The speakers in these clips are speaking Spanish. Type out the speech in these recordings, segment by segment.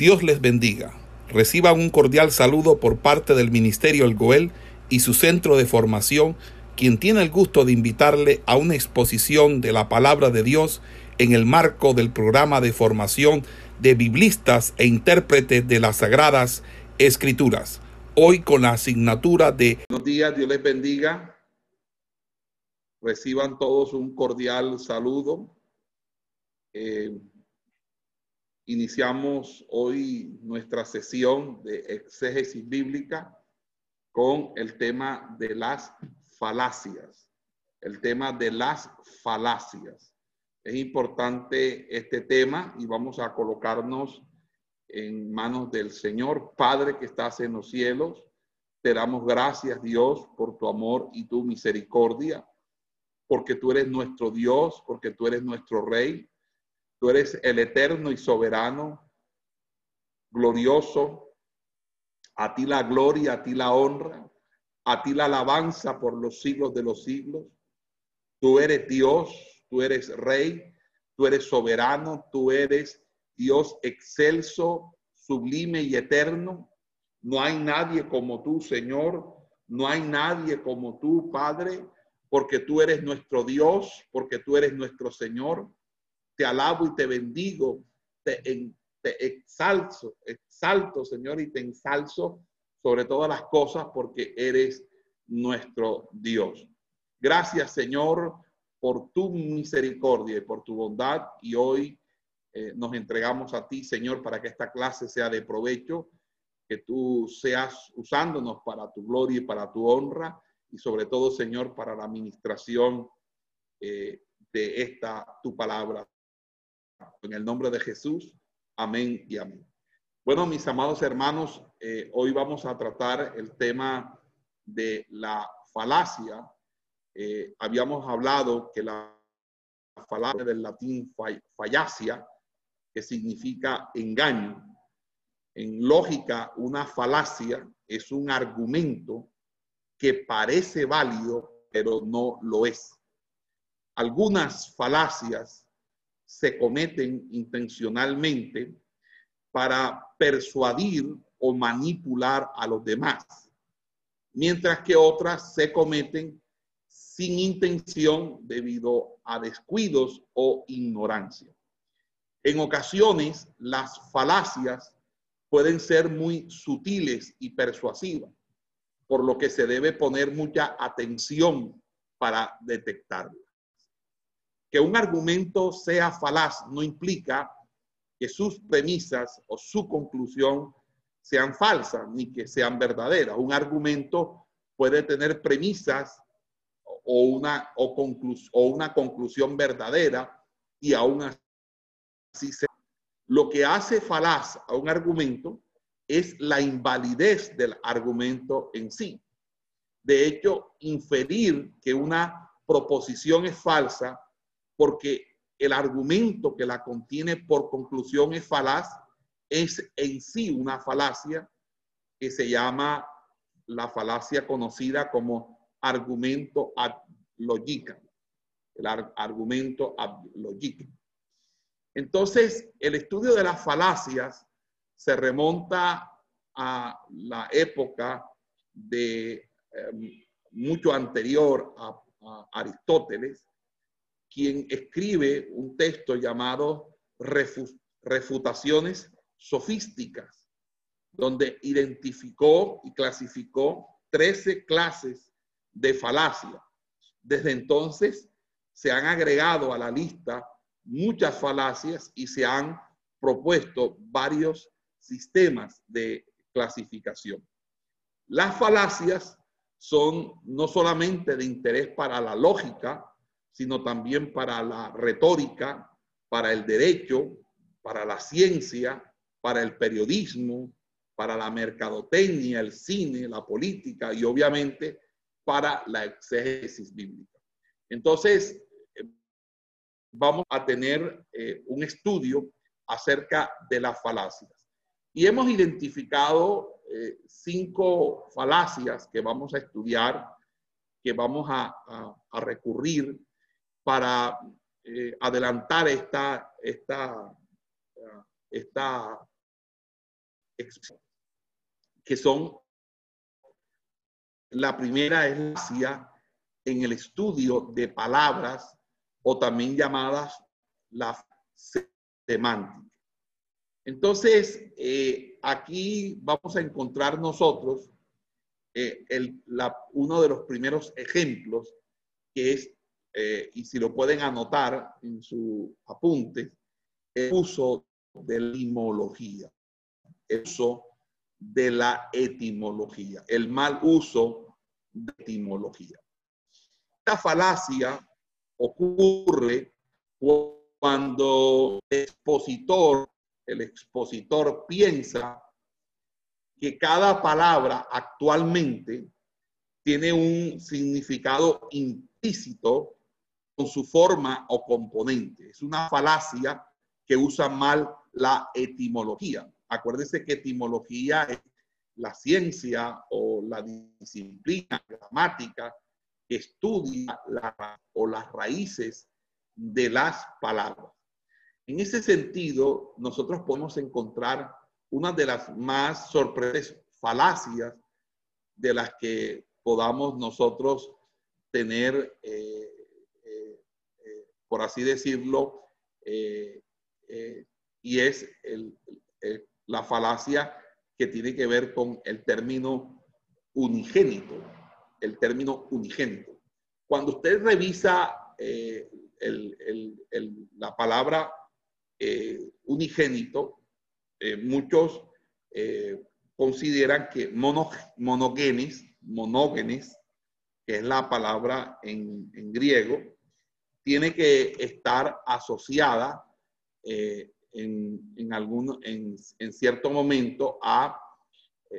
Dios les bendiga. Reciban un cordial saludo por parte del Ministerio El Goel y su centro de formación, quien tiene el gusto de invitarle a una exposición de la palabra de Dios en el marco del programa de formación de biblistas e intérpretes de las Sagradas Escrituras. Hoy con la asignatura de... Buenos días, Dios les bendiga. Reciban todos un cordial saludo. Eh, Iniciamos hoy nuestra sesión de exégesis bíblica con el tema de las falacias. El tema de las falacias. Es importante este tema y vamos a colocarnos en manos del Señor, Padre que estás en los cielos. Te damos gracias, Dios, por tu amor y tu misericordia, porque tú eres nuestro Dios, porque tú eres nuestro Rey, Tú eres el eterno y soberano, glorioso. A ti la gloria, a ti la honra, a ti la alabanza por los siglos de los siglos. Tú eres Dios, tú eres Rey, tú eres soberano, tú eres Dios excelso, sublime y eterno. No hay nadie como tú, Señor. No hay nadie como tú, Padre, porque tú eres nuestro Dios, porque tú eres nuestro Señor te alabo y te bendigo, te, exalzo, exalto, Señor, y te ensalzo sobre todas las cosas porque eres nuestro Dios. Gracias, Señor, por tu misericordia y por tu bondad. Y hoy eh, nos entregamos a ti, Señor, para que esta clase sea de provecho, que tú seas usándonos para tu gloria y para tu honra, y sobre todo, Señor, para la administración eh, de esta tu palabra. En el nombre de Jesús, amén y amén. Bueno, mis amados hermanos, eh, hoy vamos a tratar el tema de la falacia. Eh, habíamos hablado que la falacia del latín fallacia, que significa engaño. En lógica, una falacia es un argumento que parece válido, pero no lo es. Algunas falacias se cometen intencionalmente para persuadir o manipular a los demás, mientras que otras se cometen sin intención debido a descuidos o ignorancia. En ocasiones, las falacias pueden ser muy sutiles y persuasivas, por lo que se debe poner mucha atención para detectarlas. Que un argumento sea falaz no implica que sus premisas o su conclusión sean falsas ni que sean verdaderas. Un argumento puede tener premisas o una, o, o una conclusión verdadera y aún así se... Lo que hace falaz a un argumento es la invalidez del argumento en sí. De hecho, inferir que una proposición es falsa porque el argumento que la contiene por conclusión es falaz, es en sí una falacia que se llama la falacia conocida como argumento ad logica, el argumento ad logica. Entonces, el estudio de las falacias se remonta a la época de em, mucho anterior a Aristóteles, quien escribe un texto llamado Refutaciones Sofísticas, donde identificó y clasificó 13 clases de falacia. Desde entonces se han agregado a la lista muchas falacias y se han propuesto varios sistemas de clasificación. Las falacias son no solamente de interés para la lógica, sino también para la retórica, para el derecho, para la ciencia, para el periodismo, para la mercadotecnia, el cine, la política y obviamente para la exégesis bíblica. Entonces, eh, vamos a tener eh, un estudio acerca de las falacias. Y hemos identificado eh, cinco falacias que vamos a estudiar, que vamos a, a recurrir para eh, adelantar esta, esta, esta que son, la primera es en el estudio de palabras o también llamadas la semántica. Entonces, eh, aquí vamos a encontrar nosotros eh, el, la, uno de los primeros ejemplos, que es, eh, y si lo pueden anotar en su apunte, el uso de la etimología, el uso de la etimología, el mal uso de etimología. Esta falacia ocurre cuando el expositor, el expositor piensa que cada palabra actualmente tiene un significado implícito con su forma o componente. Es una falacia que usa mal la etimología. Acuérdense que etimología es la ciencia o la disciplina gramática que estudia la, o las raíces de las palabras. En ese sentido, nosotros podemos encontrar una de las más sorprendentes falacias de las que podamos nosotros tener, eh, por así decirlo, y es la falacia que tiene que ver con el término unigénito, el término unigénito. Cuando usted revisa la palabra unigénito, eh, muchos eh, consideran que mono, monogenes, que es la palabra en, griego, tiene que estar asociada eh, en, algún, en, cierto momento a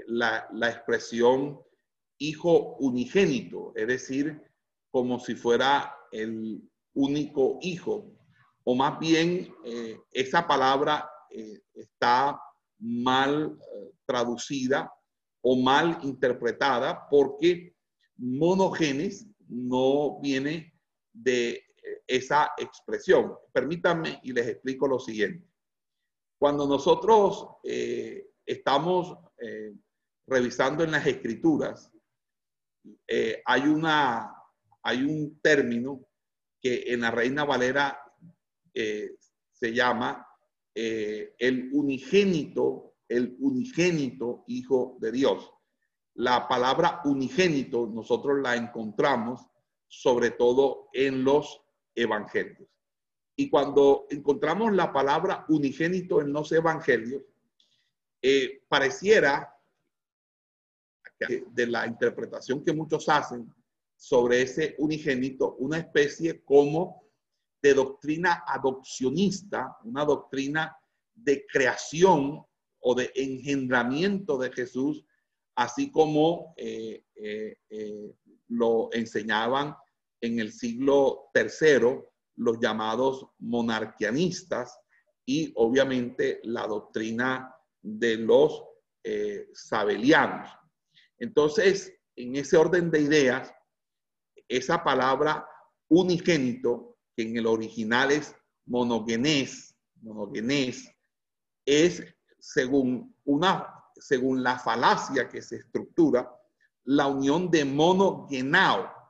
la, la, expresión hijo unigénito, es decir, como si fuera el único hijo, o más bien esa palabra eh, está mal eh, traducida o mal interpretada porque monogenes no viene de eh, esa expresión. Permítanme y les explico lo siguiente. Cuando nosotros estamos revisando en las escrituras, hay, una, hay un término que en la Reina Valera se llama eh, el unigénito, el unigénito Hijo de Dios. La palabra unigénito nosotros la encontramos sobre todo en los evangelios. Y cuando encontramos la palabra unigénito en los evangelios, eh, pareciera de la interpretación que muchos hacen sobre ese unigénito, una especie como de doctrina adopcionista, una doctrina de creación o de engendramiento de Jesús, así como eh, eh, lo enseñaban en el siglo III los llamados monarquianistas y obviamente la doctrina de los sabelianos. Entonces, en ese orden de ideas, esa palabra unigénito que en el original es monogenés, monogenés, es según, una, según la falacia que se estructura, la unión de monogenao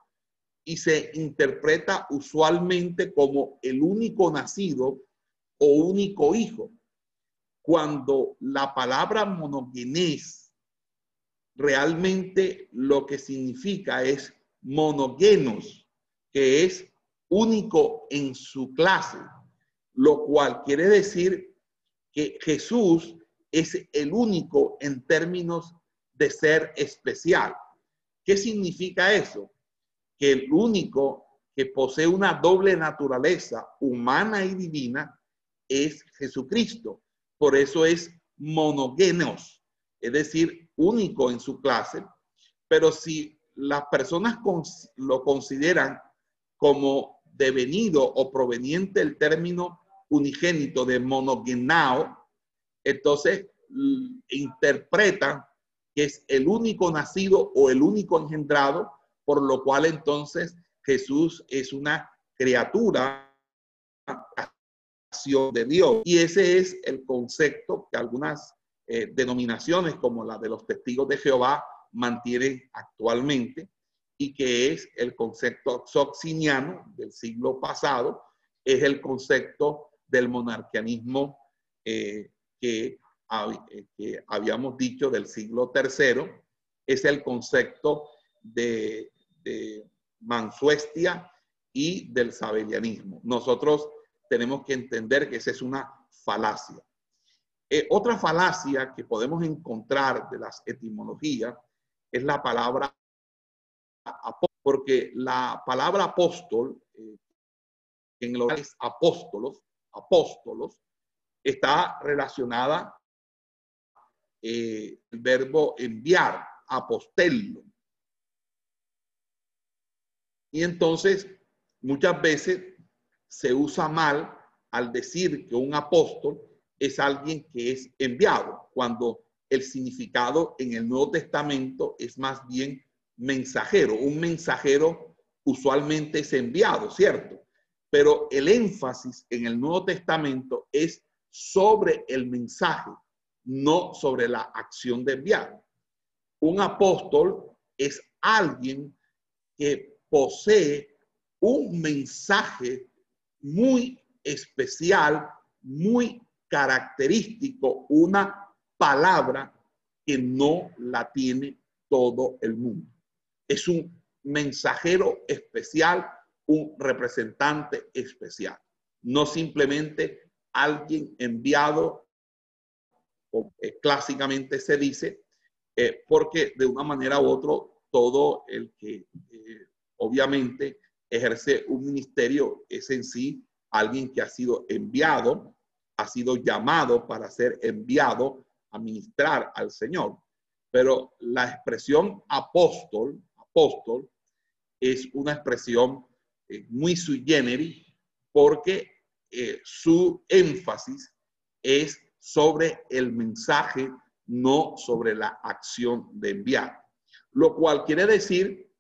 y se interpreta usualmente como el único nacido o único hijo, cuando la palabra monogenés realmente lo que significa es monogenos, que es único en su clase, lo cual quiere decir que Jesús es el único en términos de ser especial. ¿Qué significa eso? Que el único que posee una doble naturaleza humana y divina es Jesucristo. Por eso es monogenos, es decir, único en su clase. Pero si las personas lo consideran como devenido o proveniente del término unigénito de monogenao, entonces interpreta que es el único nacido o el único engendrado, por lo cual entonces Jesús es una criatura de Dios. Y ese es el concepto que algunas eh, denominaciones como la de los testigos de Jehová mantienen actualmente y que es el concepto soxiniano del siglo pasado, es el concepto del monarquianismo eh, que, que, habíamos dicho del siglo tercero, es el concepto de, Mansuestia y del sabelianismo. Nosotros tenemos que entender que esa es una falacia. Eh, otra falacia que podemos encontrar de las etimologías es la palabra porque la palabra apóstol, eh, en lo que es apóstolos, apóstolos, está relacionada eh, el verbo enviar, apostello. Y entonces, muchas veces se usa mal al decir que un apóstol es alguien que es enviado, cuando el significado en el Nuevo Testamento es más bien mensajero. Un mensajero usualmente es enviado, ¿cierto? Pero el énfasis en el Nuevo Testamento es sobre el mensaje, no sobre la acción de enviar. Un apóstol es alguien que posee un mensaje muy especial, muy característico, una palabra que no la tiene todo el mundo. Es un mensajero especial, un representante especial, no simplemente alguien enviado, clásicamente se dice, eh, porque de una manera u otra todo el que eh, obviamente ejerce un ministerio es en sí alguien que ha sido enviado, ha sido llamado para ser enviado a ministrar al Señor. Pero la expresión apóstol, apóstol, es una expresión eh, muy sui generis porque eh, su énfasis es sobre el mensaje, no sobre la acción de enviar. Lo cual quiere decir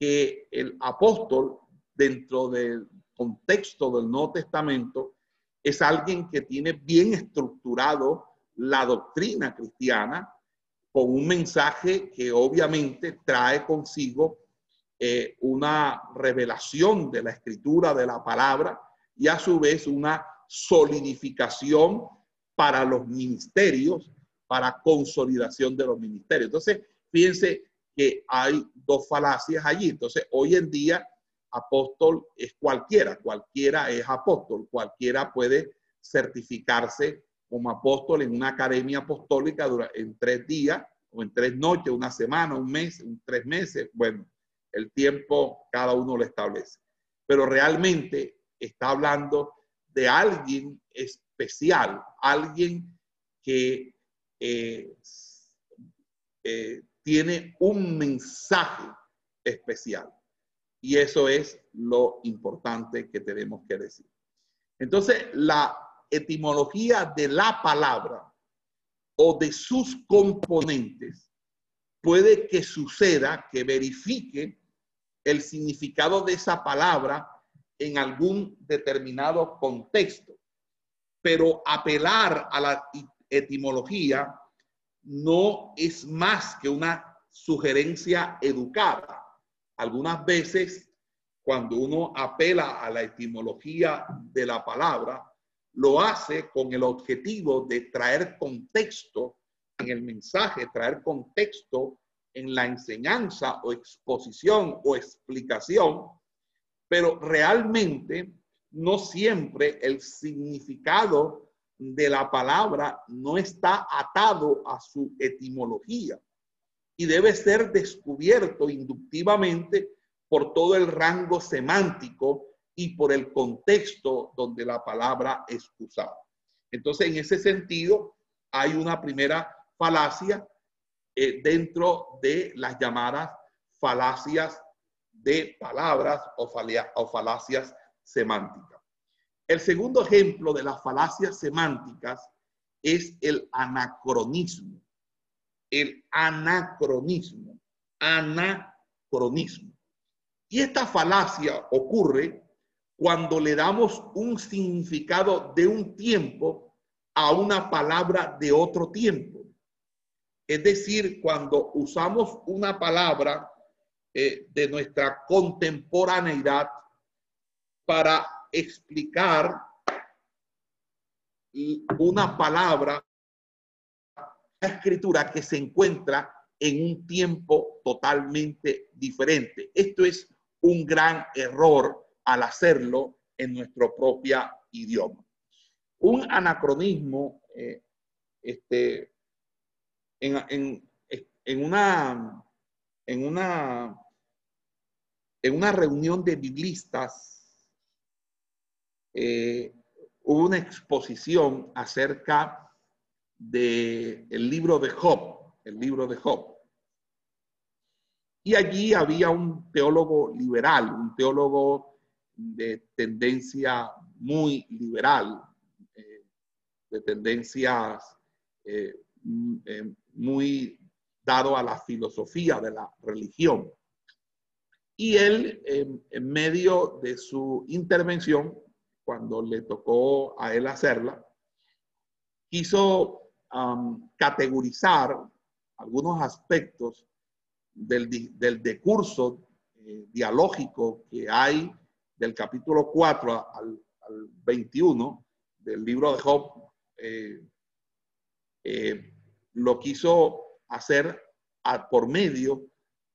que el apóstol, dentro del contexto del Nuevo Testamento, es alguien que tiene bien estructurado la doctrina cristiana con un mensaje que obviamente trae consigo eh, una revelación de la escritura, de la palabra, y a su vez una solidificación para los ministerios, para consolidación de los ministerios. Entonces, fíjense que hay dos falacias allí. Entonces, hoy en día apóstol es cualquiera, cualquiera es apóstol, cualquiera puede certificarse como apóstol en una academia apostólica en tres días o en tres noches, una semana, un mes, tres meses. Bueno, el tiempo cada uno lo establece. Pero realmente está hablando de alguien especial, alguien que eh, eh, tiene un mensaje especial. Y eso es lo importante que tenemos que decir. Entonces, la etimología de la palabra o de sus componentes puede que suceda que verifique el significado de esa palabra en algún determinado contexto. Pero apelar a la etimología no es más que una sugerencia educada. Algunas veces, cuando uno apela a la etimología de la palabra, lo hace con el objetivo de traer contexto en el mensaje, traer contexto en la enseñanza o exposición o explicación, pero realmente no siempre el significado de la palabra no está atado a su etimología y debe ser descubierto inductivamente por todo el rango semántico y por el contexto donde la palabra es usada. Entonces, en ese sentido, hay una primera falacia eh, dentro de las llamadas falacias de palabras o, o falacias semánticas. El segundo ejemplo de las falacias semánticas es el anacronismo el anacronismo. Anacronismo. Y esta falacia ocurre cuando le damos un significado de un tiempo a una palabra de otro tiempo. Es decir, cuando usamos una palabra eh, de nuestra contemporaneidad para explicar una palabra, una escritura que se encuentra en un tiempo totalmente diferente. Esto es un gran error al hacerlo en nuestro propio idioma. Un anacronismo, eh, este, en, una, en, una, en una reunión de biblistas, eh, hubo una exposición acerca del libro de Job, el libro de Job. Y allí había un teólogo liberal, un teólogo de tendencia muy liberal, eh, de tendencias eh, eh, muy dado a la filosofía de la religión. Y él, en medio de su intervención, cuando le tocó a él hacerla, quiso categorizar algunos aspectos del, del decurso eh, dialógico que hay del capítulo 4 al, 21 del libro de Job, eh, eh, lo quiso hacer por medio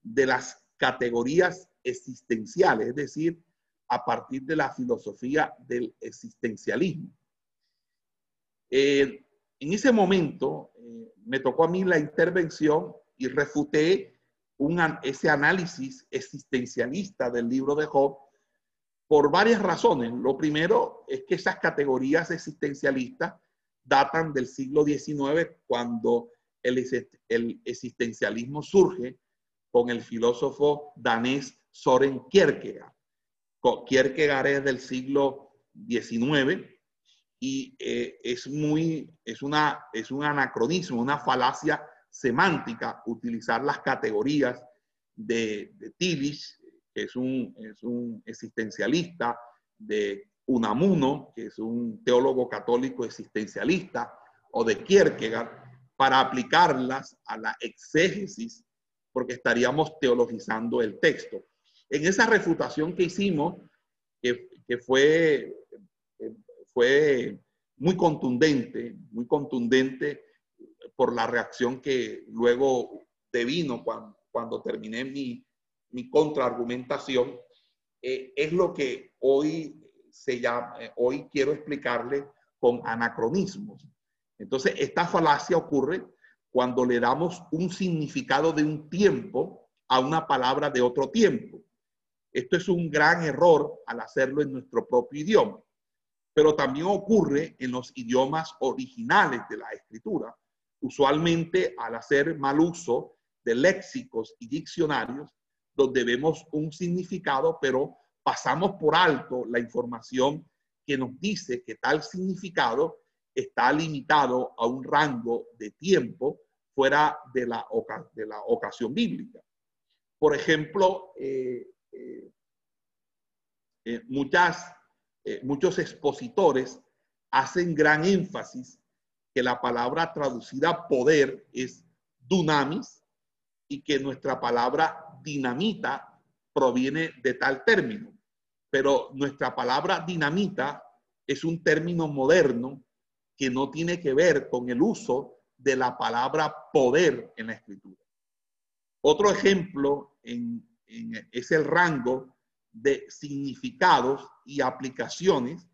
de las categorías existenciales, es decir, a partir de la filosofía del existencialismo. en ese momento me tocó a mí la intervención y refuté ese análisis existencialista del libro de Job por varias razones. Lo primero es que esas categorías existencialistas datan del siglo XIX, cuando el, el existencialismo surge con el filósofo danés Soren Kierkegaard. Kierkegaard es del siglo XIX y eh, es muy, es, una, es un anacronismo, una falacia semántica utilizar las categorías de, de Tillich, que es un, es un existencialista, de Unamuno, que es un teólogo católico existencialista, o de Kierkegaard, para aplicarlas a la exégesis, porque estaríamos teologizando el texto. En esa refutación que hicimos, que, fue, fue muy contundente, muy contundente, por la reacción que luego devino cuando, cuando terminé mi, mi contraargumentación, eh, es lo que hoy se llama, eh, hoy quiero explicarle con anacronismos. Entonces, esta falacia ocurre cuando le damos un significado de un tiempo a una palabra de otro tiempo. Esto es un gran error al hacerlo en nuestro propio idioma, pero también ocurre en los idiomas originales de la escritura, usualmente al hacer mal uso de léxicos y diccionarios, donde vemos un significado, pero pasamos por alto la información que nos dice que tal significado está limitado a un rango de tiempo fuera de la, de la ocasión bíblica. Por ejemplo, eh, eh, eh, muchas, muchos expositores hacen gran énfasis que la palabra traducida poder es dunamis y que nuestra palabra dinamita proviene de tal término. Pero nuestra palabra dinamita es un término moderno que no tiene que ver con el uso de la palabra poder en la escritura. Otro ejemplo es el rango de significados y aplicaciones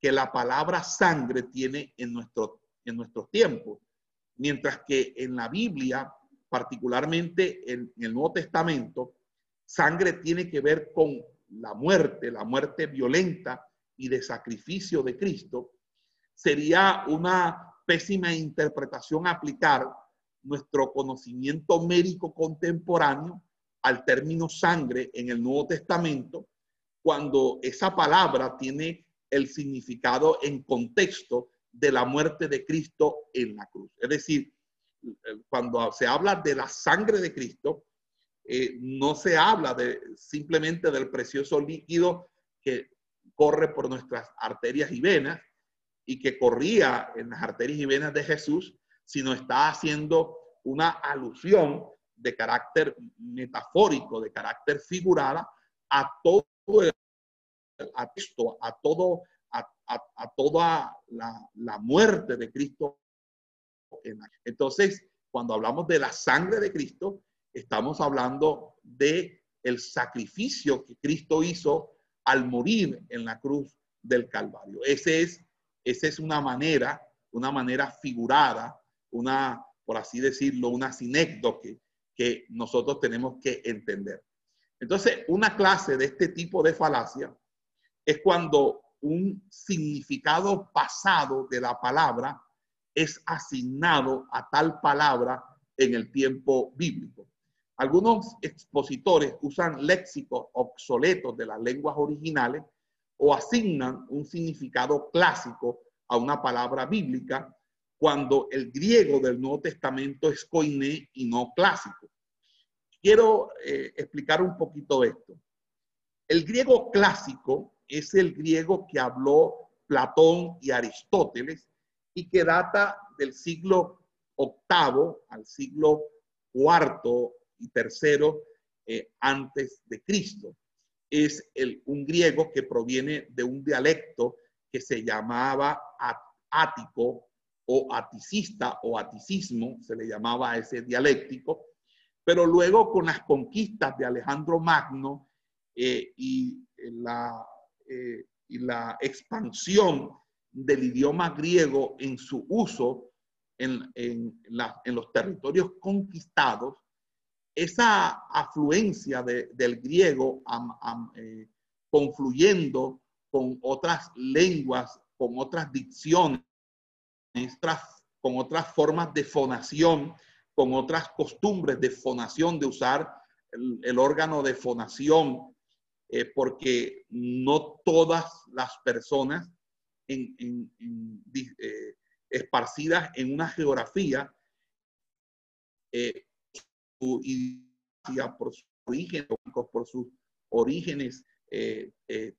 que la palabra sangre tiene en nuestro en nuestros tiempos. Mientras que en la Biblia, particularmente en, el Nuevo Testamento, sangre tiene que ver con la muerte, la muerte violenta y de sacrificio de Cristo, sería una pésima interpretación aplicar nuestro conocimiento médico contemporáneo al término sangre en el Nuevo Testamento, cuando esa palabra tiene el significado en contexto de la muerte de Cristo en la cruz. Es decir, cuando se habla de la sangre de Cristo, eh, no se habla de, simplemente del precioso líquido que corre por nuestras arterias y venas y que corría en las arterias y venas de Jesús, sino está haciendo una alusión de carácter metafórico, de carácter figurada a todo a esto, a todo, a, toda la, muerte de Cristo. Entonces, cuando hablamos de la sangre de Cristo, estamos hablando de el sacrificio que Cristo hizo al morir en la cruz del Calvario. Ese es, es una manera, una manera figurada, una, por así decirlo, una sinécdoque que nosotros tenemos que entender. Entonces, una clase de este tipo de falacia es cuando un significado pasado de la palabra es asignado a tal palabra en el tiempo bíblico. Algunos expositores usan léxicos obsoletos de las lenguas originales o asignan un significado clásico a una palabra bíblica cuando el griego del Nuevo Testamento es koiné y no clásico. Quiero eh, explicar un poquito esto. El griego clásico es el griego que habló Platón y Aristóteles y que data del siglo VIII al siglo IV y tercero eh, antes de Cristo. Es el, un griego que proviene de un dialecto que se llamaba ático o aticista o aticismo, se le llamaba a ese dialéctico, pero luego con las conquistas de Alejandro Magno eh, y la eh, y la expansión del idioma griego en su uso en, en, los territorios conquistados, esa afluencia del griego eh, confluyendo con otras lenguas, con otras dicciones, con otras formas de fonación, con otras costumbres de fonación, de usar el órgano de fonación eh, porque no todas las personas en, eh, esparcidas en una geografía eh, por sus orígenes, por sus orígenes,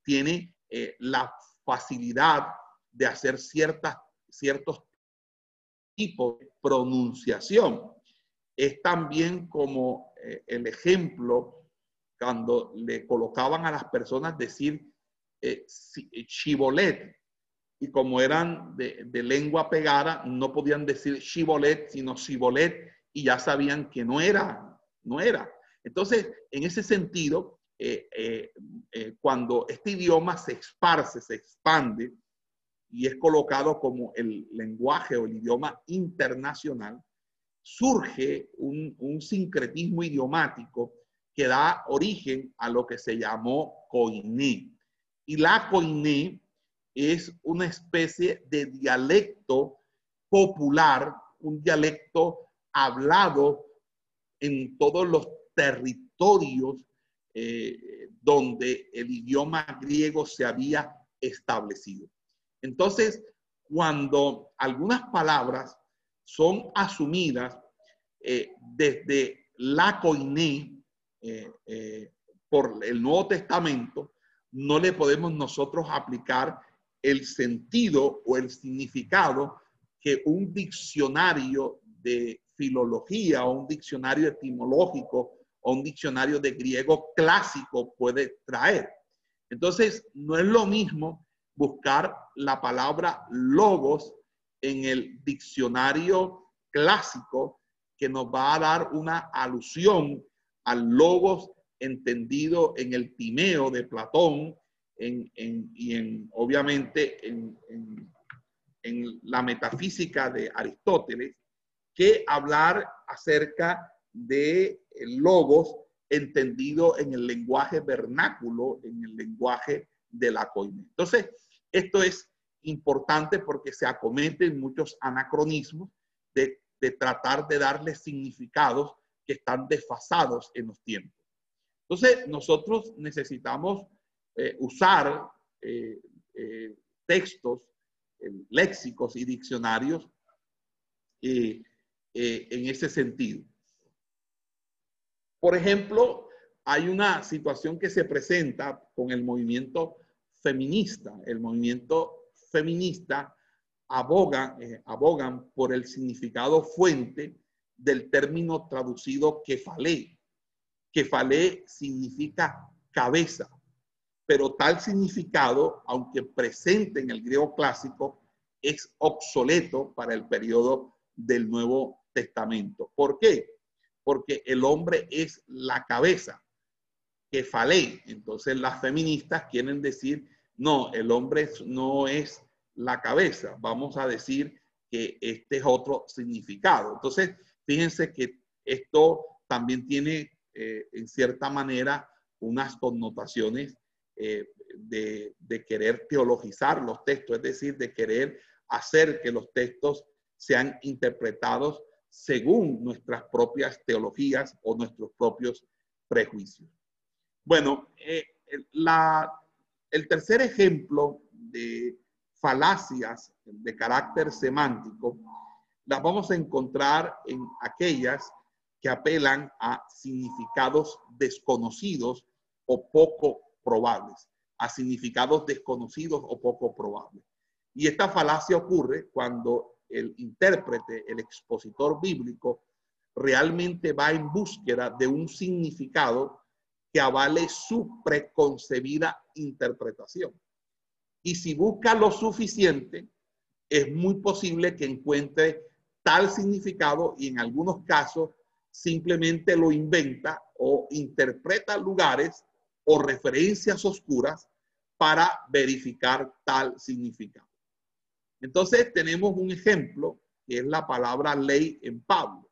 tiene la facilidad de hacer ciertas, ciertos tipos de pronunciación. Es también como el ejemplo cuando le colocaban a las personas decir eh, eh, y como eran de, lengua pegada, no podían decir chivolet, sino chivolet, y ya sabían que no era, no era. Entonces, en ese sentido, eh, cuando este idioma se esparce, se expande, y es colocado como el lenguaje o el idioma internacional, surge un, sincretismo idiomático que da origen a lo que se llamó coiné. Y la coiné es una especie de dialecto popular, un dialecto hablado en todos los territorios eh, donde el idioma griego se había establecido. Entonces, cuando algunas palabras son asumidas eh, desde la coiné, eh, eh, por el Nuevo Testamento, no le podemos nosotros aplicar el sentido o el significado que un diccionario de filología o un diccionario etimológico o un diccionario de griego clásico puede traer. Entonces, no es lo mismo buscar la palabra logos en el diccionario clásico que nos va a dar una alusión al logos entendido en el timeo de Platón en, y en, obviamente en, en, la metafísica de Aristóteles, que hablar acerca de logos entendido en el lenguaje vernáculo, en el lenguaje de la coine. Entonces, esto es importante porque se acometen muchos anacronismos de, tratar de darle significados que están desfasados en los tiempos. Entonces, nosotros necesitamos eh, usar eh, eh, textos, léxicos y diccionarios en ese sentido. Por ejemplo, hay una situación que se presenta con el movimiento feminista. El movimiento feminista aboga, abogan por el significado fuente del término traducido kefalé. Kefalé significa cabeza, pero tal significado, aunque presente en el griego clásico, es obsoleto para el periodo del Nuevo Testamento. ¿Por qué? Porque el hombre es la cabeza, kefalé. Entonces las feministas quieren decir, no, el hombre no es la cabeza. Vamos a decir que este es otro significado. Entonces, fíjense que esto también tiene, eh, en cierta manera, unas connotaciones eh, de, querer teologizar los textos, es decir, de querer hacer que los textos sean interpretados según nuestras propias teologías o nuestros propios prejuicios. Bueno, eh, la, el tercer ejemplo de falacias de carácter semántico las vamos a encontrar en aquellas que apelan a significados desconocidos o poco probables, a significados desconocidos o poco probables. Y esta falacia ocurre cuando el intérprete, el expositor bíblico, realmente va en búsqueda de un significado que avale su preconcebida interpretación. Y si busca lo suficiente, es muy posible que encuentre tal significado y en algunos casos simplemente lo inventa o interpreta lugares o referencias oscuras para verificar tal significado. Entonces tenemos un ejemplo que es la palabra ley en Pablo.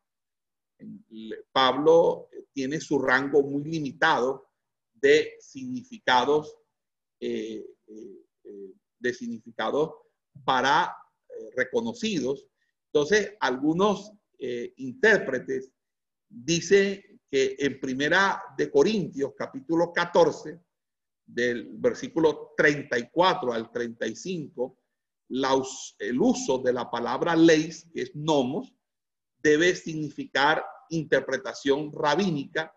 Pablo tiene su rango muy limitado de significados, eh, eh, eh, de significados para reconocidos. Entonces, algunos intérpretes dicen que en Primera de Corintios, capítulo 14, del versículo 34 al 35, el uso de la palabra leis, que es nomos, debe significar interpretación rabínica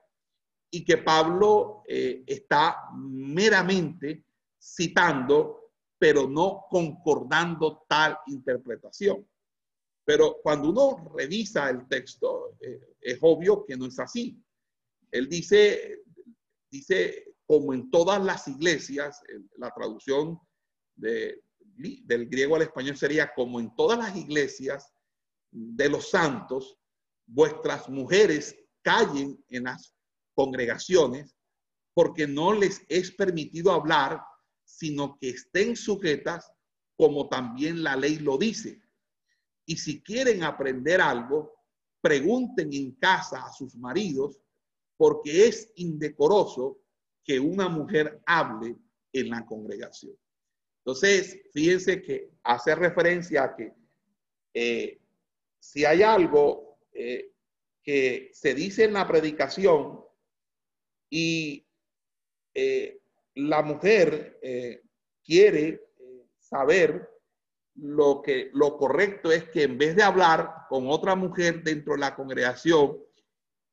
y que Pablo eh, está meramente citando, pero no concordando tal interpretación. Pero cuando uno revisa el texto, eh, es obvio que no es así. Él dice, dice, como en todas las iglesias, la traducción de, del griego al español sería como en todas las iglesias de los santos, vuestras mujeres callen en las congregaciones porque no les es permitido hablar, sino que estén sujetas como también la ley lo dice. Y si quieren aprender algo, pregunten en casa a sus maridos, porque es indecoroso que una mujer hable en la congregación. Entonces, fíjense que hace referencia a que eh, si hay algo eh, que se dice en la predicación y eh, la mujer quiere saber lo que lo correcto es que en vez de hablar con otra mujer dentro de la congregación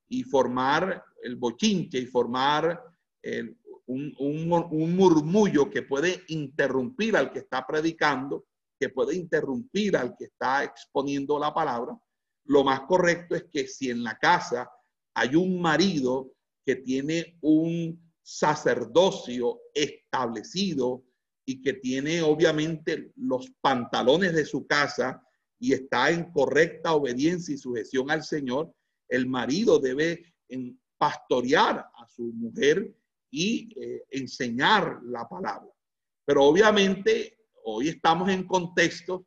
y formar el bochinche y formar un, murmullo que puede interrumpir al que está predicando, que puede interrumpir al que está exponiendo la palabra, lo más correcto es que si en la casa hay un marido que tiene un sacerdocio establecido y que tiene obviamente los pantalones de su casa y está en correcta obediencia y sujeción al Señor, el marido debe pastorear a su mujer y eh, enseñar la palabra. Pero obviamente hoy estamos en contextos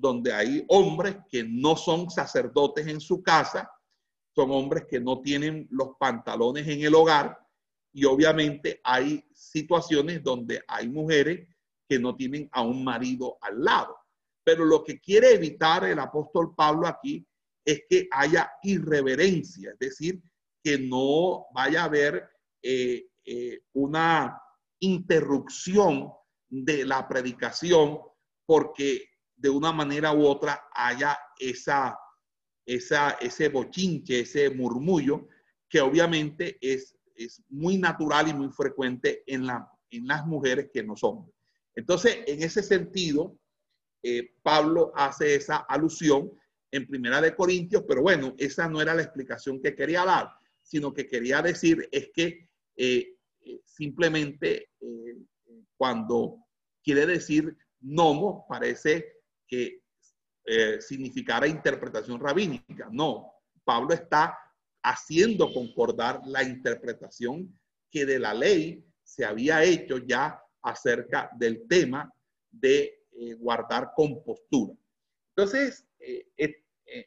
donde hay hombres que no son sacerdotes en su casa, son hombres que no tienen los pantalones en el hogar y obviamente hay situaciones donde hay mujeres que no tienen a un marido al lado. Pero lo que quiere evitar el apóstol Pablo aquí es que haya irreverencia, es decir, que no vaya a haber eh, eh, una interrupción de la predicación porque de una manera u otra haya esa, esa, ese bochinche, ese murmullo, que obviamente es, es muy natural y muy frecuente en, la, en las mujeres que no son. Entonces, en ese sentido, eh, Pablo hace esa alusión en Primera de Corintios, pero bueno, esa no era la explicación que quería dar, sino que quería decir es que eh, eh, simplemente cuando quiere decir nomo, parece que significara interpretación rabínica. No, Pablo está haciendo concordar la interpretación que de la ley se había hecho ya acerca del tema de guardar compostura. Entonces,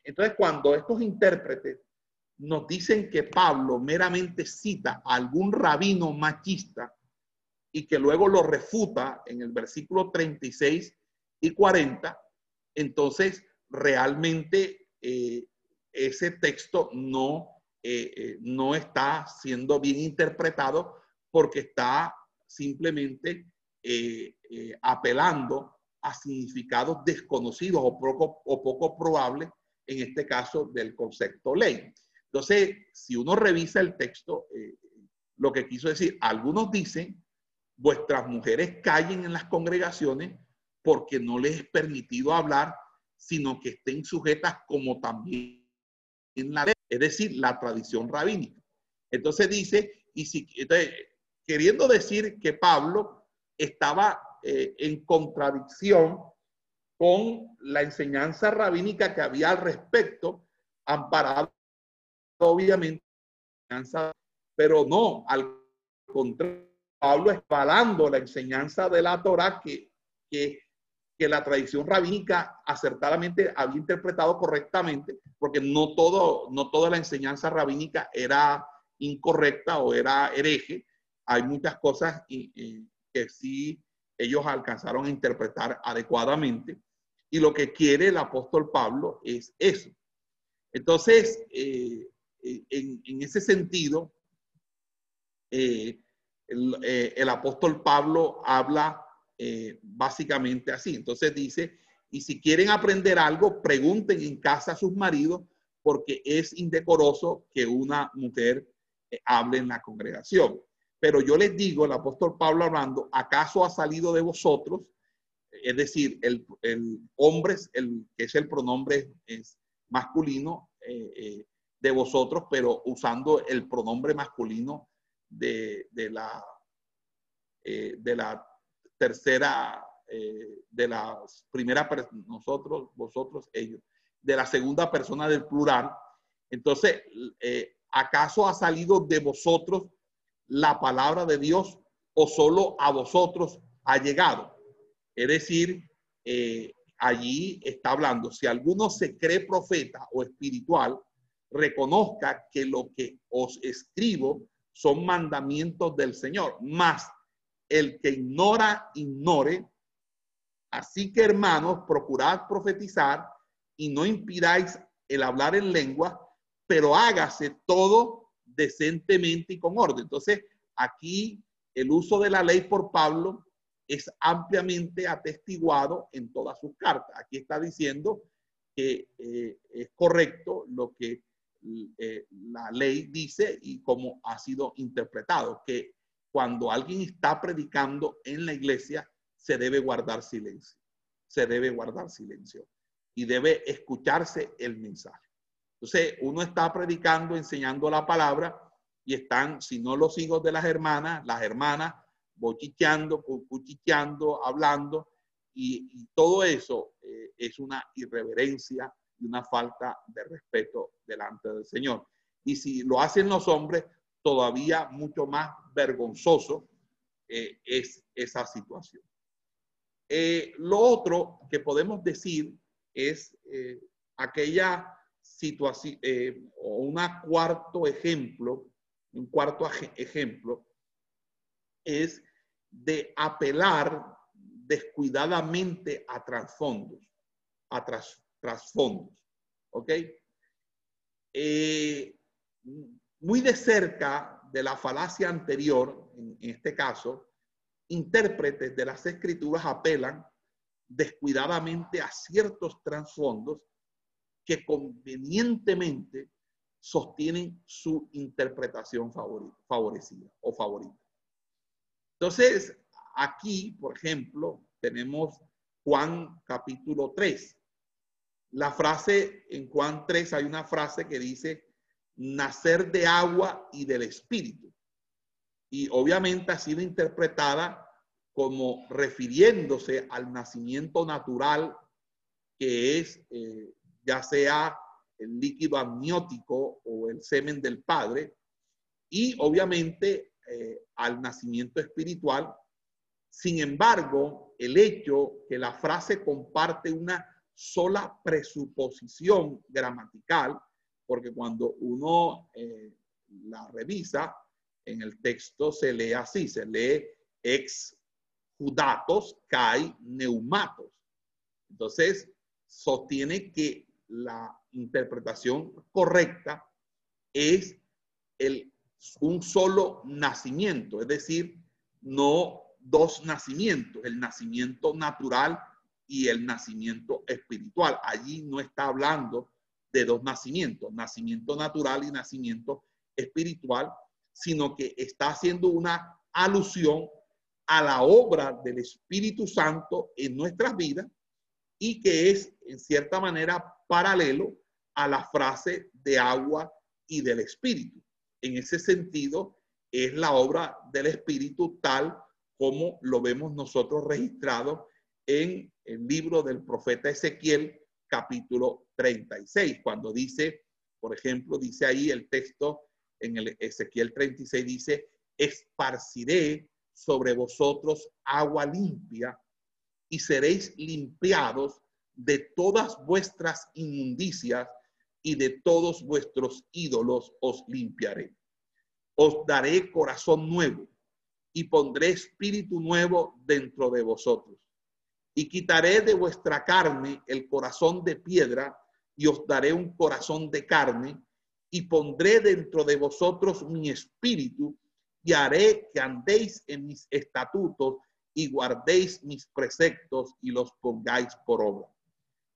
entonces, cuando estos intérpretes nos dicen que Pablo meramente cita a algún rabino machista y que luego lo refuta en el versículo 36 y 40, entonces realmente eh, ese texto no, eh, eh, no está siendo bien interpretado porque está simplemente apelando a significados desconocidos o poco, o poco probables, en este caso del concepto ley. Entonces, si uno revisa el texto, lo que quiso decir, algunos dicen, vuestras mujeres callen en las congregaciones porque no les es permitido hablar, sino que estén sujetas como también en la ley, es decir, la tradición rabínica. Entonces dice, y si, queriendo decir que Pablo estaba eh, en contradicción con la enseñanza rabínica que había al respecto, amparado obviamente, pero no, al contrario, Pablo espalando la enseñanza de la Torah que, que, que, la tradición rabínica acertadamente había interpretado correctamente, porque no, todo, no toda la enseñanza rabínica era incorrecta o era hereje. Hay muchas cosas que sí ellos alcanzaron a interpretar adecuadamente. Y lo que quiere el apóstol Pablo es eso. Entonces, eh, en, ese sentido, eh, eh, el, apóstol Pablo habla eh, básicamente así. Entonces dice, y si quieren aprender algo, pregunten en casa a sus maridos, porque es indecoroso que una mujer hable en la congregación. Pero yo les digo, el apóstol Pablo hablando, ¿acaso ha salido de vosotros? Es decir, el, el hombre, el, que es el pronombre es masculino, de vosotros, pero usando el pronombre masculino de, la, eh, de la tercera, eh, de la primera, nosotros, vosotros, ellos, de la segunda persona del plural. Entonces, eh, ¿acaso ha salido de vosotros la palabra de Dios o solo a vosotros ha llegado? Es decir, allí está hablando, si alguno se cree profeta o espiritual, reconozca que lo que os escribo son mandamientos del Señor. Más el que ignora, ignore. Así que hermanos, procurad profetizar y no impidáis el hablar en lengua, pero hágase todo decentemente y con orden. Entonces, aquí el uso de la ley por Pablo es ampliamente atestiguado en todas sus cartas. Aquí está diciendo que eh, es correcto lo que eh, la ley dice y cómo ha sido interpretado, que cuando alguien está predicando en la iglesia, se debe guardar silencio, se debe guardar silencio y debe escucharse el mensaje. Entonces, uno está predicando, enseñando la palabra y están, si no los hijos de las hermanas, las hermanas bochicheando, cuchicheando, hablando, y, todo eso eh, es una irreverencia una falta de respeto delante del Señor. Y si lo hacen los hombres, todavía mucho más vergonzoso eh, es esa situación. Eh, lo otro que podemos decir es eh, aquella situación, o un cuarto ejemplo, un cuarto ejemplo, es de apelar descuidadamente a trasfondos, a, tras, trasfondos. ¿Ok? Muy de cerca de la falacia anterior, en, este caso, intérpretes de las escrituras apelan descuidadamente a ciertos trasfondos que convenientemente sostienen su interpretación favorecida o favorita. Entonces, aquí, por ejemplo, tenemos Juan capítulo 3, la frase en Juan 3 hay una frase que dice nacer de agua y del espíritu. Y obviamente ha sido interpretada como refiriéndose al nacimiento natural que es eh, ya sea el líquido amniótico o el semen del padre y obviamente eh, al nacimiento espiritual. Sin embargo, el hecho que la frase comparte una sola presuposición gramatical, porque cuando uno eh, la revisa, en el texto se lee así, se lee ex judatos kai neumatos. Entonces, sostiene que la interpretación correcta es el, un solo nacimiento, es decir, no dos nacimientos, el nacimiento natural y el nacimiento espiritual. Allí no está hablando de dos nacimientos, nacimiento natural y nacimiento espiritual, sino que está haciendo una alusión a la obra del Espíritu Santo en nuestras vidas y que es en cierta manera paralelo a la frase de agua y del Espíritu. En ese sentido, es la obra del Espíritu tal como lo vemos nosotros registrado en el libro del profeta Ezequiel, capítulo 36, cuando dice, por ejemplo, dice ahí el texto en el Ezequiel 36, dice, esparciré sobre vosotros agua limpia y seréis limpiados de todas vuestras inmundicias y de todos vuestros ídolos os limpiaré. Os daré corazón nuevo y pondré espíritu nuevo dentro de vosotros. Y quitaré de vuestra carne el corazón de piedra y os daré un corazón de carne y pondré dentro de vosotros mi espíritu y haré que andéis en mis estatutos y guardéis mis preceptos y los pongáis por obra.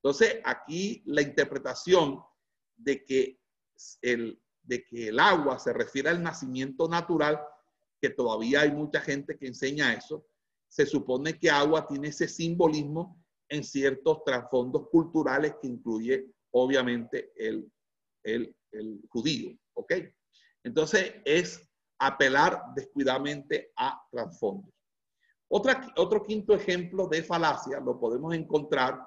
Entonces, aquí la interpretación de que el, de que el agua se refiere al nacimiento natural, que todavía hay mucha gente que enseña eso, se supone que agua tiene ese simbolismo en ciertos trasfondos culturales que incluye obviamente el, el, judío, ¿ok? Entonces es apelar descuidadamente a trasfondos. Otro quinto ejemplo de falacia lo podemos encontrar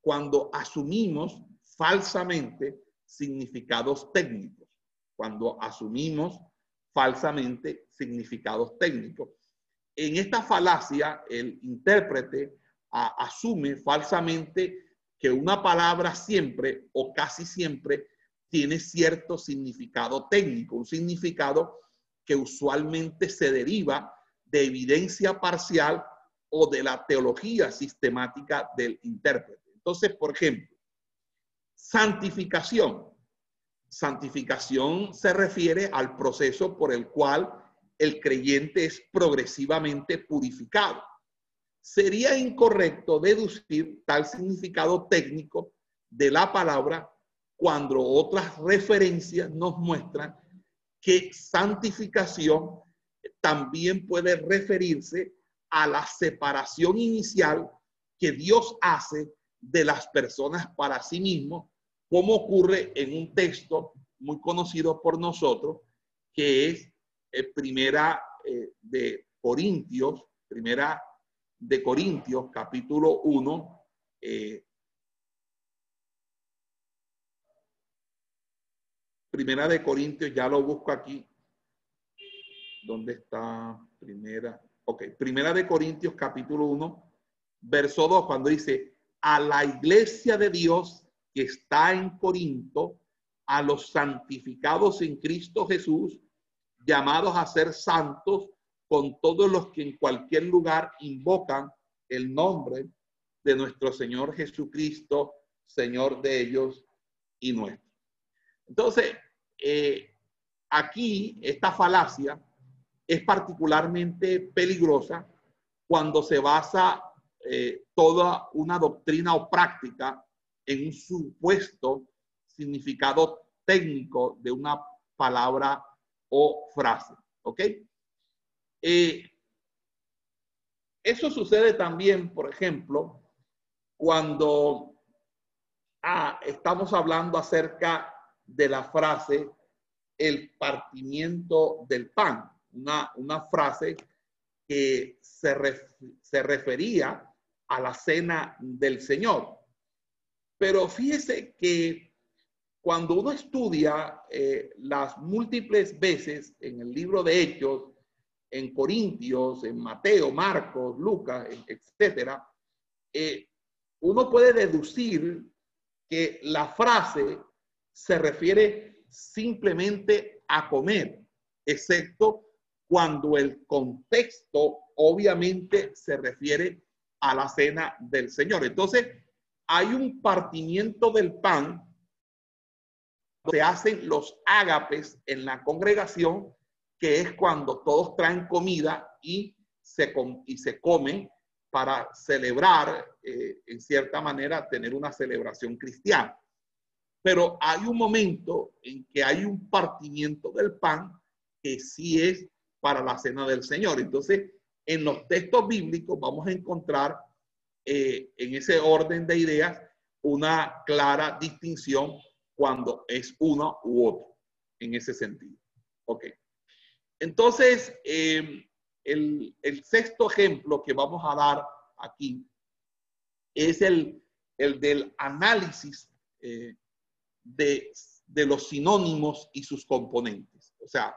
cuando asumimos falsamente significados técnicos, cuando asumimos falsamente significados técnicos. En esta falacia, el intérprete asume falsamente que una palabra siempre o casi siempre tiene cierto significado técnico, un significado que usualmente se deriva de evidencia parcial o de la teología sistemática del intérprete. Entonces, por ejemplo, santificación. Santificación se refiere al proceso por el cual el creyente es progresivamente purificado. Sería incorrecto deducir tal significado técnico de la palabra cuando otras referencias nos muestran que santificación también puede referirse a la separación inicial que Dios hace de las personas para sí mismo, como ocurre en un texto muy conocido por nosotros, que es eh, primera eh, de Corintios, primera de Corintios, capítulo 1, eh, Primera de Corintios, ya lo busco aquí. ¿Dónde está? Primera. Ok, Primera de Corintios, capítulo 1, verso 2, cuando dice, a la iglesia de Dios que está en Corinto, a los santificados en Cristo Jesús, llamados a ser santos con todos los que en cualquier lugar invocan el nombre de nuestro Señor Jesucristo, Señor de ellos y nuestro. Entonces, eh, aquí esta falacia es particularmente peligrosa cuando se basa eh, toda una doctrina o práctica en un supuesto significado técnico de una palabra o frase. ¿Ok? Eh, eso sucede también, por ejemplo, cuando ah, estamos hablando acerca de la frase el partimiento del pan, una, una frase que se, se refería a la cena del Señor. Pero fíjese que cuando uno estudia eh, las múltiples veces en el libro de Hechos, en Corintios, en Mateo, Marcos, Lucas, etcétera, eh, uno puede deducir que la frase se refiere simplemente a comer, excepto cuando el contexto obviamente se refiere a la cena del Señor. Entonces, hay un partimiento del pan, se hacen los ágapes en la congregación, que es cuando todos traen comida y se, y se comen para celebrar, eh, en cierta manera, tener una celebración cristiana. Pero hay un momento en que hay un partimiento del pan que sí es para la cena del Señor. Entonces, en los textos bíblicos vamos a encontrar eh, en ese orden de ideas una clara distinción cuando es uno u otro, en ese sentido. Ok. Entonces, em, el, sexto ejemplo que vamos a dar aquí es el, el del análisis eh, de, de, los sinónimos y sus componentes. O sea,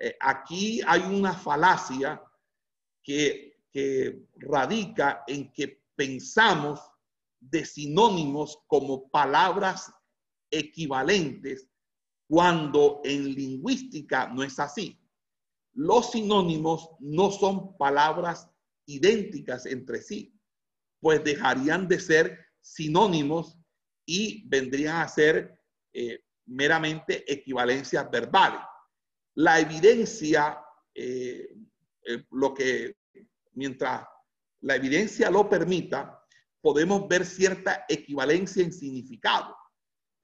eh, aquí hay una falacia que, que radica en que pensamos de sinónimos como palabras equivalentes cuando en lingüística no es así. Los sinónimos no son palabras idénticas entre sí, pues dejarían de ser sinónimos y vendrían a ser eh, meramente equivalencias verbales. La evidencia, eh, eh, lo que mientras la evidencia lo permita, podemos ver cierta equivalencia en significado,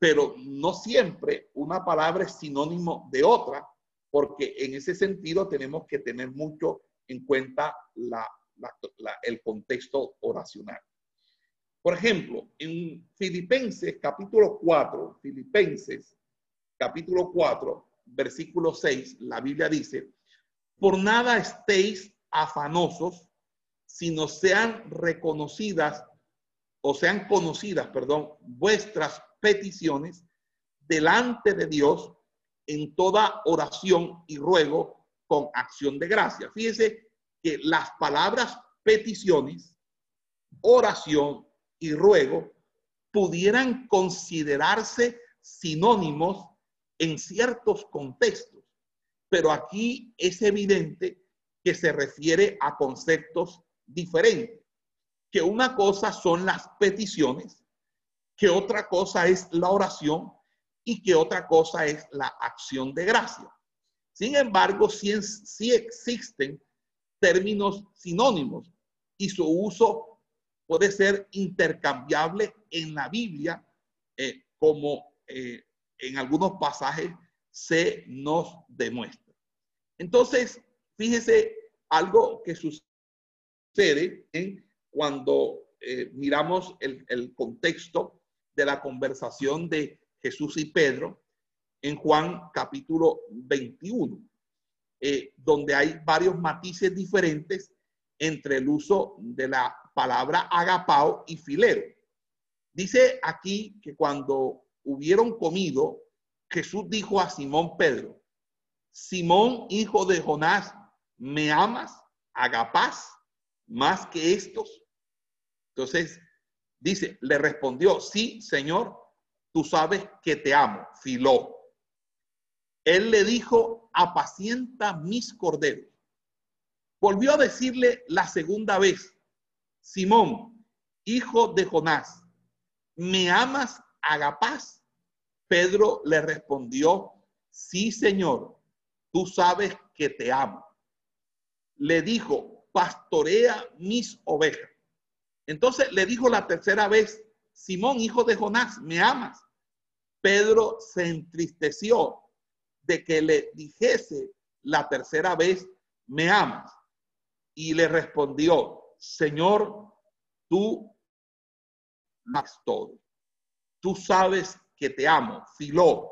pero no siempre una palabra es sinónimo de otra, porque en ese sentido tenemos que tener mucho en cuenta el contexto oracional. Por ejemplo, en Filipenses capítulo 4, Filipenses capítulo 4, versículo 6, la Biblia dice, por nada estéis afanosos, sino sean reconocidas o sean conocidas, perdón, vuestras peticiones delante de Dios en toda oración y ruego con acción de gracia. Fíjese que las palabras peticiones, oración y ruego pudieran considerarse sinónimos en ciertos contextos, pero aquí es evidente que se refiere a conceptos diferentes, que una cosa son las peticiones, que otra cosa es la oración y que otra cosa es la acción de gracia. Sin embargo, sí, existen términos sinónimos y su uso puede ser intercambiable en la Biblia, eh, como eh, en algunos pasajes se nos demuestra. Entonces, fíjese algo que sucede en cuando eh, miramos el, el, contexto de la conversación de Jesús y Pedro en Juan capítulo 21, eh, donde hay varios matices diferentes entre el uso de la palabra agapao y filero. Dice aquí que cuando hubieron comido, Jesús dijo a Simón Pedro, Simón, hijo de Jonás, ¿me amas? ¿Agapás más que estos? Entonces, dice, le respondió, sí, Señor, tú sabes que te amo, Filó. Él le dijo, apacienta mis corderos. Volvió a decirle la segunda vez, Simón, hijo de Jonás, ¿me amas, Agapás? Pedro le respondió, sí, Señor, tú sabes que te amo. Le dijo, pastorea mis ovejas. Entonces le dijo la tercera vez, Simón, hijo de Jonás, ¿me amas? Pedro se entristeció de que le dijese la tercera vez, ¿me amas? Y le respondió, Señor, tú amas todo. tú sabes que te amo, filó.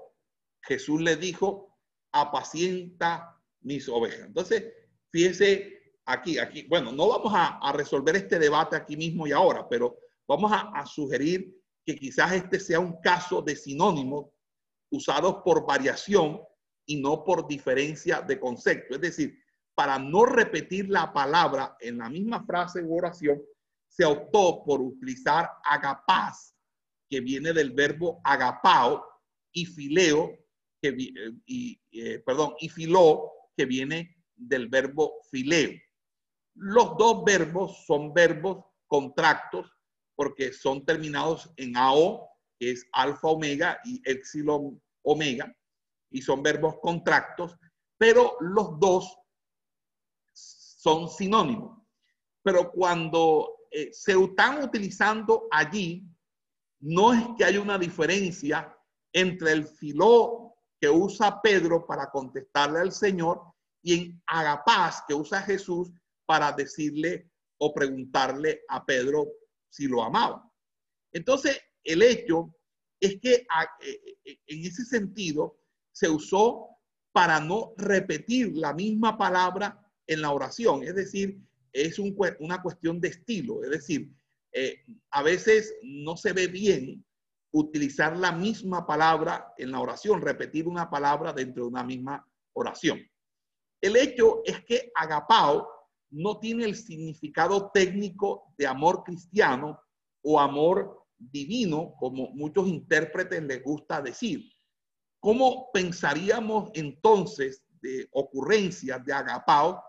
Jesús le dijo, apacienta mis ovejas. Entonces, fíjese aquí, aquí, bueno, no vamos a, resolver este debate aquí mismo y ahora, pero vamos a, a sugerir que quizás este sea un caso de sinónimos usados por variación y no por diferencia de concepto. Es decir, para no repetir la palabra en la misma frase u oración, se optó por utilizar agapaz, que viene del verbo agapao, y fileo, que, eh, y, eh, perdón, y filó, que viene del verbo fileo. Los dos verbos son verbos contractos porque son terminados en AO, que es alfa omega y epsilon omega, y son verbos contractos, pero los dos son sinónimos. Pero cuando eh, se están utilizando allí, no es que haya una diferencia entre el filó que usa Pedro para contestarle al Señor y en agapaz que usa Jesús para decirle o preguntarle a Pedro si lo amaba. Entonces, el hecho es que eh, eh, en ese sentido se usó para no repetir la misma palabra en la oración. Es decir, es una cuestión de estilo. Es decir, eh, a veces no se ve bien utilizar la misma palabra en la oración, repetir una palabra dentro de una misma oración. El hecho es que agapao no tiene el significado técnico de amor cristiano o amor divino, como muchos intérpretes les gusta decir. ¿Cómo pensaríamos entonces de ocurrencias de agapao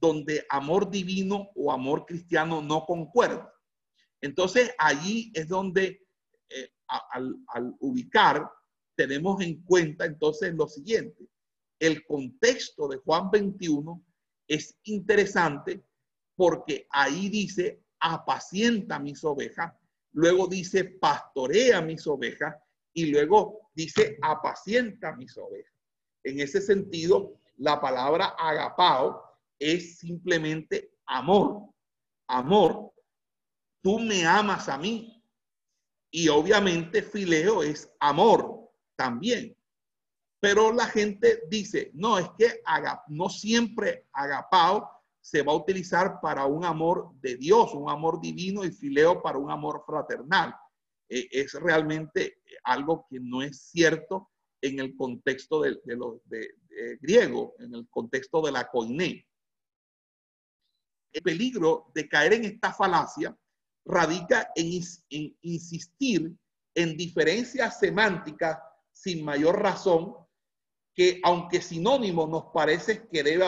donde amor divino o amor cristiano no concuerdan? Entonces allí es donde eh, al, al ubicar tenemos en cuenta entonces lo siguiente. El contexto de Juan 21 es interesante porque ahí dice, apacienta mis ovejas, luego dice, pastorea mis ovejas y luego dice, apacienta mis ovejas. En ese sentido, la palabra agapao es simplemente amor. Amor, tú me amas a mí. Y obviamente fileo es amor también. Pero la gente dice, no, es que no siempre agapao se va a utilizar para un amor de Dios, un amor divino y fileo para un amor fraternal. E, es realmente algo que no es cierto en el contexto de, de, griego, en el contexto de la koiné. El peligro de caer en esta falacia radica en insistir en diferencias semánticas sin mayor razón que aunque sinónimo nos parece que debe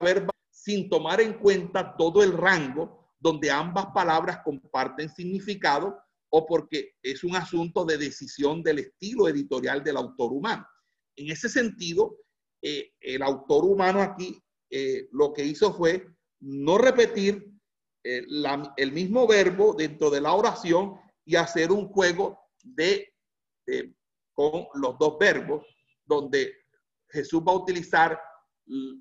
haber sin tomar en cuenta todo el rango donde ambas palabras comparten significado o porque es un asunto de decisión del estilo editorial del autor humano. En ese sentido, eh, el autor humano aquí eh, lo que hizo fue no repetir eh, el mismo verbo dentro de la oración y hacer un juego de, con los dos verbos donde Jesús va a utilizar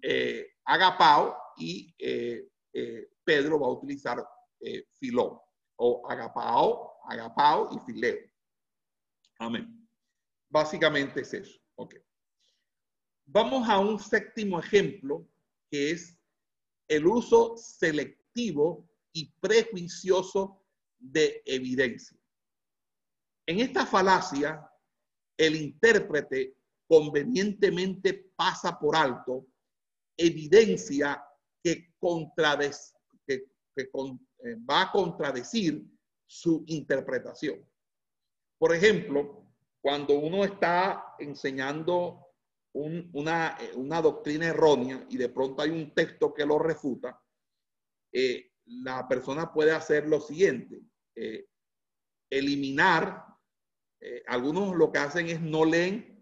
eh, agapao y eh, eh, Pedro va a utilizar filón o agapao, agapao y fileo. Amén. Básicamente es eso. Ok. Vamos a un séptimo ejemplo que es el uso selectivo y prejuicioso de evidencia. En esta falacia, el intérprete convenientemente pasa por alto evidencia que, que, eh, va a contradecir su interpretación. Por ejemplo, cuando uno está enseñando una, una, doctrina errónea y de pronto hay un texto que lo refuta, eh, la persona puede hacer lo siguiente, eh, eliminar, algunos lo que hacen es no leen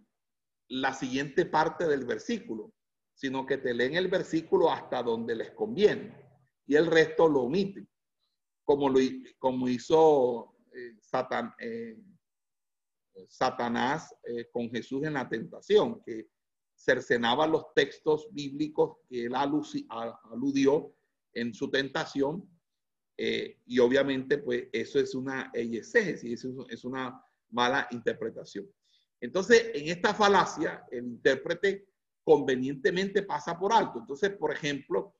la siguiente parte del versículo, sino que te leen el versículo hasta donde les conviene y el resto lo omiten, como, lo, como hizo eh, eh, Satanás eh, con Jesús en la tentación, que cercenaba los textos bíblicos que él aludió en su tentación. y obviamente, pues eso es una exégesis, es una mala interpretación. Entonces, en esta falacia, el intérprete convenientemente pasa por alto. Entonces, por ejemplo,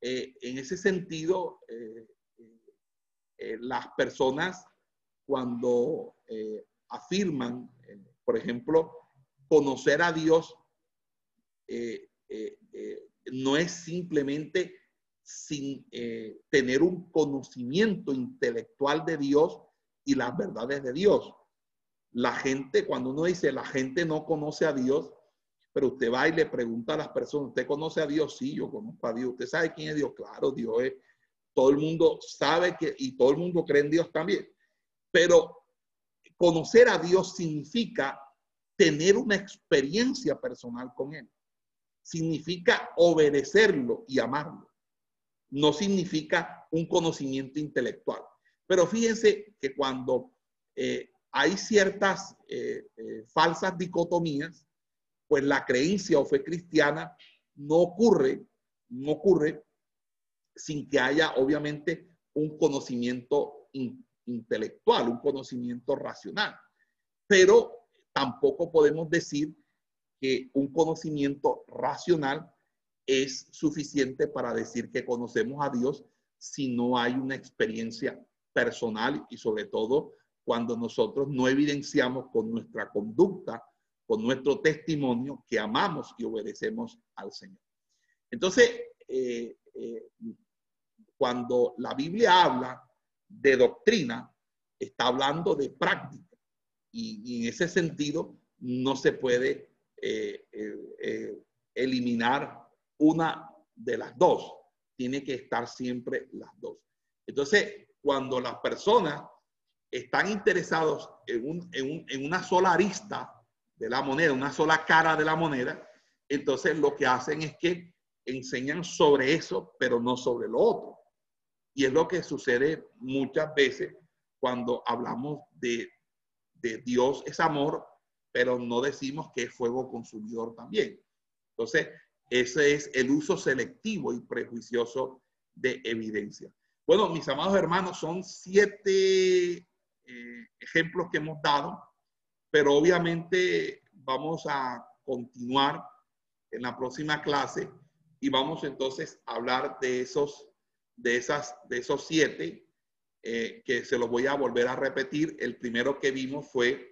eh, en ese sentido, eh, eh, las personas cuando afirman, por ejemplo, conocer a Dios, no es simplemente sin tener un conocimiento intelectual de Dios y las verdades de Dios. La gente, cuando uno dice la gente no conoce a Dios, pero usted va y le pregunta a las personas, ¿usted conoce a Dios? Sí, yo conozco a Dios. ¿Usted sabe quién es Dios? Claro, Dios es. Todo el mundo sabe que, y todo el mundo cree en Dios también. Pero conocer a Dios significa tener una experiencia personal con Él. Significa obedecerlo y amarlo. No significa un conocimiento intelectual. Pero fíjense que cuando eh, hay ciertas eh, eh, falsas dicotomías, pues la creencia o fe cristiana no ocurre, no ocurre sin que haya obviamente un conocimiento intelectual, un conocimiento racional. Pero tampoco podemos decir que un conocimiento racional es suficiente para decir que conocemos a Dios si no hay una experiencia personal y sobre todo cuando nosotros no evidenciamos con nuestra conducta con nuestro testimonio que amamos y obedecemos al Señor. Entonces, eh, eh, cuando la Biblia habla de doctrina, está hablando de práctica. Y, en ese sentido, no se puede eh, eliminar una de las dos. Tiene que estar siempre las dos. Entonces, cuando las personas están interesados en, en una sola arista de la moneda, una sola cara de la moneda, entonces lo que hacen es que enseñan sobre eso, pero no sobre lo otro. Y es lo que sucede muchas veces cuando hablamos de, de Dios es amor, pero no decimos que es fuego consumidor también. Entonces, ese es el uso selectivo y prejuicioso de evidencia. Bueno, mis amados hermanos, son siete eh, ejemplos que hemos dado pero obviamente vamos a continuar en la próxima clase y vamos entonces a hablar de esos, de esas, de esos siete eh, que se los voy a volver a repetir. El primero que vimos fue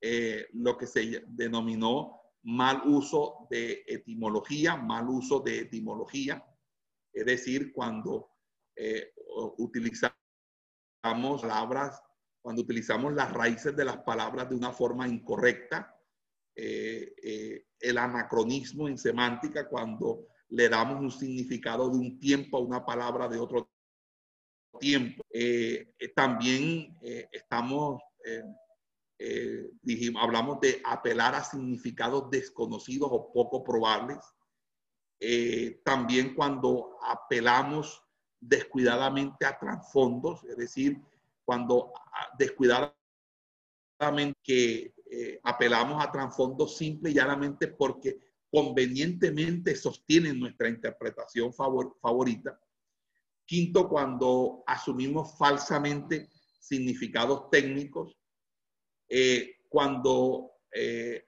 eh, lo que se denominó mal uso de etimología, mal uso de etimología, es decir, cuando eh, utilizamos palabras cuando utilizamos las raíces de las palabras de una forma incorrecta, eh, eh, el anacronismo en semántica, cuando le damos un significado de un tiempo a una palabra de otro tiempo. Eh, también estamos, dijimos, hablamos de apelar a significados desconocidos o poco probables. también cuando apelamos descuidadamente a trasfondos, es decir, cuando ah, descuidadamente que eh, apelamos a trasfondos simple y llanamente porque convenientemente sostienen nuestra interpretación favorita. Quinto, cuando asumimos falsamente significados técnicos. Eh, cuando eh,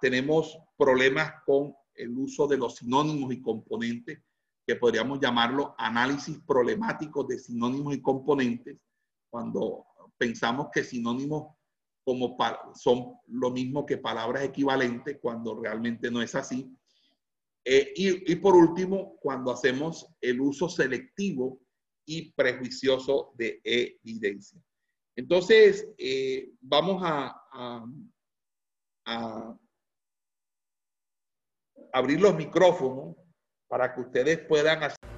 tenemos problemas con el uso de los sinónimos y componentes, que podríamos llamarlo análisis problemático de sinónimos y componentes cuando pensamos que sinónimos como son lo mismo que palabras equivalentes, cuando realmente no es así. Eh, y, por último, cuando hacemos el uso selectivo y prejuicioso de evidencia. Entonces, eh, vamos a, a abrir los micrófonos para que ustedes puedan hacer.